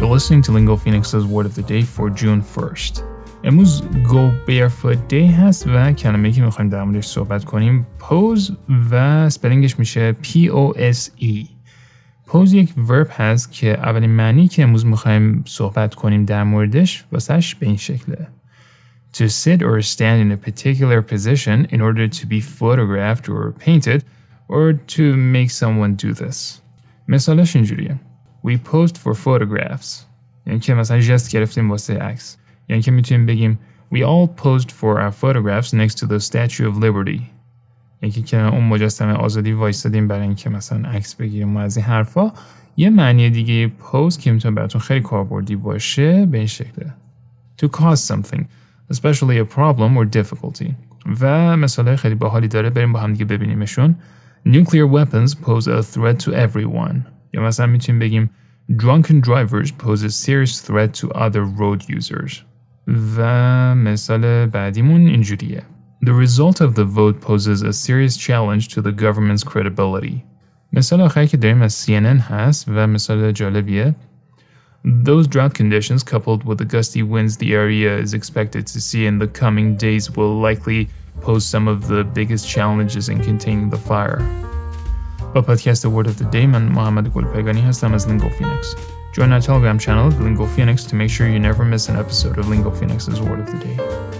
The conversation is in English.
You're listening to Lingo Phoenix's Word of the Day for June 1st. امروز Go Barefoot Day هست و کلمه که میخوایم در موردش صحبت کنیم پوز و سپلینگش میشه P-O-S-E پوز یک ورب هست که اولین معنی که امروز میخوایم صحبت کنیم در موردش واسهش به این شکله To sit or stand in a particular position in order to be photographed or painted or to make someone do this مثالش اینجوریه We posed for photographs یعنی که مثلا جست گرفتیم واسه عکس یعنی که میتونیم بگیم We all posed for our photographs next to the Statue of Liberty یعنی که اون مجسمه آزادی وایستادیم برای اینکه مثلا عکس بگیریم و از این حرفا یه معنی دیگه پوز که میتونه براتون خیلی کاربردی باشه به این شکله To cause something especially a problem or difficulty و مثال خیلی باحالی داره بریم با هم دیگه ببینیمشون Nuclear weapons pose a threat to everyone یا مثلا میتونیم بگیم Drunken drivers pose a serious threat to other road users و مثال بعدیمون اینجوریه The result of the vote poses a serious challenge to the government's credibility مثال آخری که داریم از CNN هست و مثال جالبیه Those drought conditions coupled with the gusty winds the area is expected to see in the coming days will likely pose some of the biggest challenges in containing the fire. با پادکست Word of the Day من محمد گلپایگانی هستم از Lingo Phoenix. Join our Telegram channel, Lingo Phoenix, to make sure you never miss an episode of Lingo Phoenix's Word of the Day.